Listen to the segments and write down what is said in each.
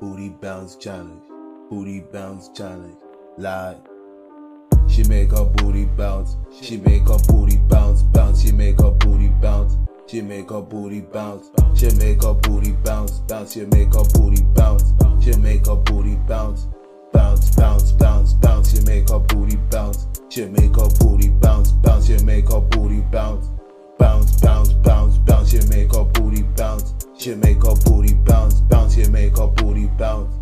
Booty bounce challenge. Booty bounce challenge. Live. She make her booty bounce. She make her booty bounce, bounce. She make her booty bounce. She make her booty bounce. She make her booty bounce, bounce. She make her booty bounce. She make her booty bounce. Bounce, bounce, bounce, bounce. She make her booty bounce. She make her booty bounce, bounce. She make her booty bounce. Bounce, bounce, bounce, bounce. She make her booty bounce. She make her booty bounce, bounce. She make her booty bounce.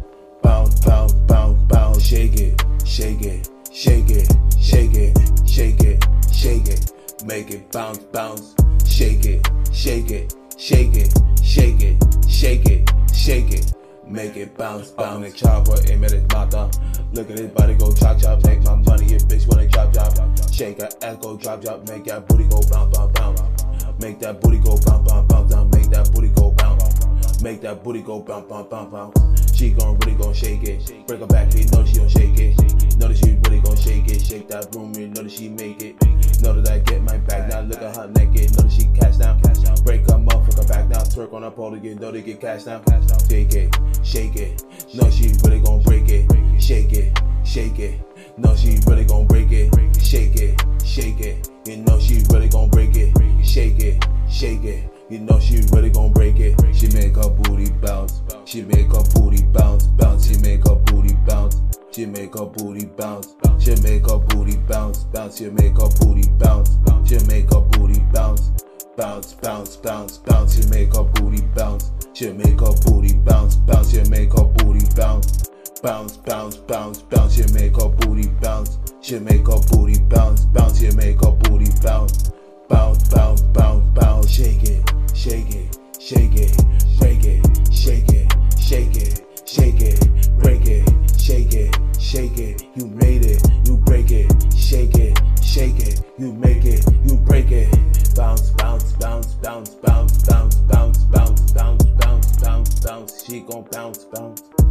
Bounce, bounce, bounce, bounce. Shake it, shake it, shake it, shake it, shake it, shake it. Make it bounce, bounce. Shake it, shake it, shake it, shake it, shake it, shake it. Make it bounce, bounce. Up chopper, aim at his mata. Look at his body go chop, chop. Make my money, if bitch wanna chop, chop. Shake ass go drop, drop. Make that booty go bounce, bounce, bounce. Make that booty go bounce, bounce, bounce, down. Make that booty go bounce. Make that booty go bounce, bounce, bounce, bounce. She gon' really gon' shake it. Break her back, you know that she gon' shake it. Know that she really gon' shake it. Shake that room, you know that she make it. Know that I get my back now. Look at her naked. Know that she cash down. Break her motherfucker back now. Twerk on her pole again. Know they get cash down. Shake it, shake it. Know she really gon' break it. Shake it, shake it. Know she really gon' break it. Shake it, shake it. You know she really gon' break it. Shake it, shake it. You know she really gon' break it. She make her booty bounce. She make her booty bounce, bounce. She make her booty bounce. She make her booty bounce. She make her booty bounce, bounce. She make her booty bounce. She make her booty bounce. Bounce, bounce, bounce, bounce. She make her booty bounce. She make her booty bounce, bounce. She make her booty bounce. Bounce, bounce, bounce, bounce. She make her booty bounce. She make her booty bounce, bounce. She make shake it, break it, shake it, shake it, shake it, break it, shake it, shake it. You made it, you break it, shake it, shake it. You make it, you break it. Bounce, bounce, bounce, bounce, bounce, bounce, bounce, bounce, bounce, bounce, bounce, bounce. She gon' bounce, bounce.